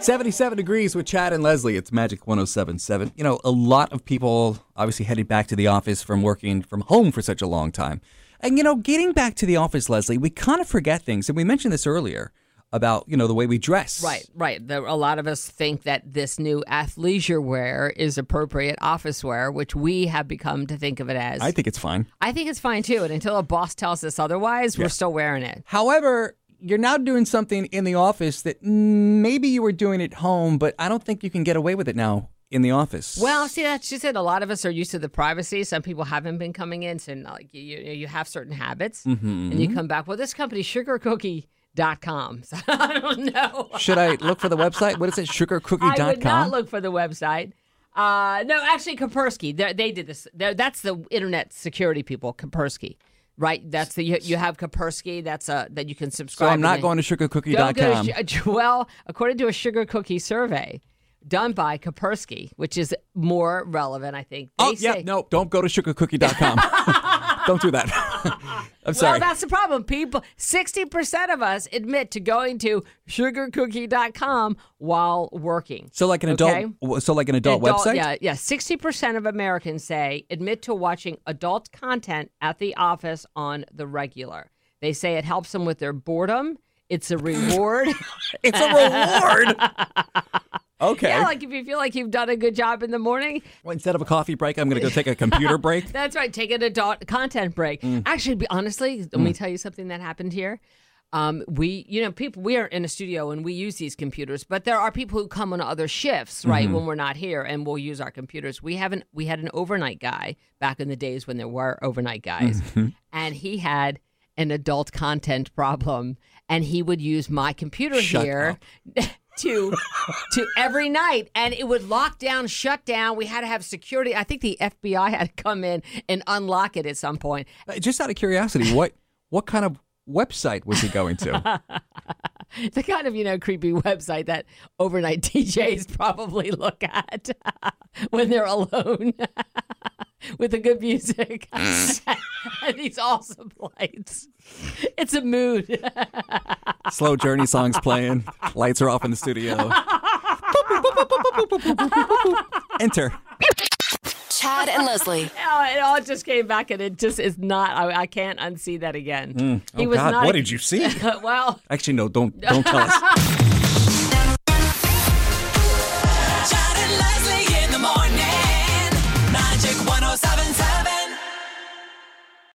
77 degrees with Chad and Leslie. It's Magic 1077. You know, a lot of people obviously headed back to the office from working from home for such a long time. And, you know, getting back to the office, Leslie, we kind of forget things. And we mentioned this earlier about, you know, the way we dress. Right, right. There, a lot of us think that this new athleisure wear is appropriate office wear, which we have become to think of it as. I think it's fine. I think it's fine too. And until a boss tells us otherwise, we're still wearing it. However, you're now doing something in the office that maybe you were doing at home, but I don't think you can get away with it now in the office. Well, see, that's just it. A lot of us are used to the privacy. Some people haven't been coming in, so like you, you, have certain habits, Mm-hmm. and you come back. Well, this company, sugarcookie.com. So I don't know. Should I look for the website? What is it? Sugarcookie.com? I would not look for the website. Uh, no, actually, Kaspersky. They, they did this. They're, that's the internet security people, Kaspersky. Right, that's the you, you have Kaspersky. That's a that you can subscribe. so. I'm not going to go sugarcookie.com. to, well, according to a sugar cookie survey done by Kaspersky, which is more relevant, I think. They oh, yeah, no, don't go to sugarcookie.com. don't do that. I'm sorry. Well, that's the problem. People, 60% of us admit to going to sugarcookie.com while working. so like an Okay. adult so like an adult, website? Yeah, yeah. 60% of Americans say admit to watching adult content at the office on the regular. They say it helps them with their boredom. It's a reward. It's a reward. okay. yeah, like if you feel like you've done a good job in the morning, Well, instead of a coffee break, I'm going to go take a computer break. That's right. Take an adult content break. Mm. Actually, be honestly, let me tell you something that happened here. Um, we, you know, people, we are in a studio and we use these computers, but there are people who come on other shifts, right, Mm-hmm. when we're not here, and we'll use our computers. We haven't, we had an overnight guy back in the days when there were overnight guys, Mm-hmm. and he had an adult content problem, and he would use my computer Shut here. to to every night and it would lock down shut down. We had to have security. I think the fbi had to come in and unlock it at some point. Uh, Just out of curiosity, what what kind of website was he going to? the kind of you know creepy website that overnight djs probably look at when they're alone with the good music. And these awesome lights. It's a mood. Slow journey songs playing. Lights are off in the studio. Enter. Chad and Leslie. Oh, it all just came back, and it just is not. I, I can't unsee that again. Hmm. Oh God, what did you see? well, Actually, no. Don't don't tell us.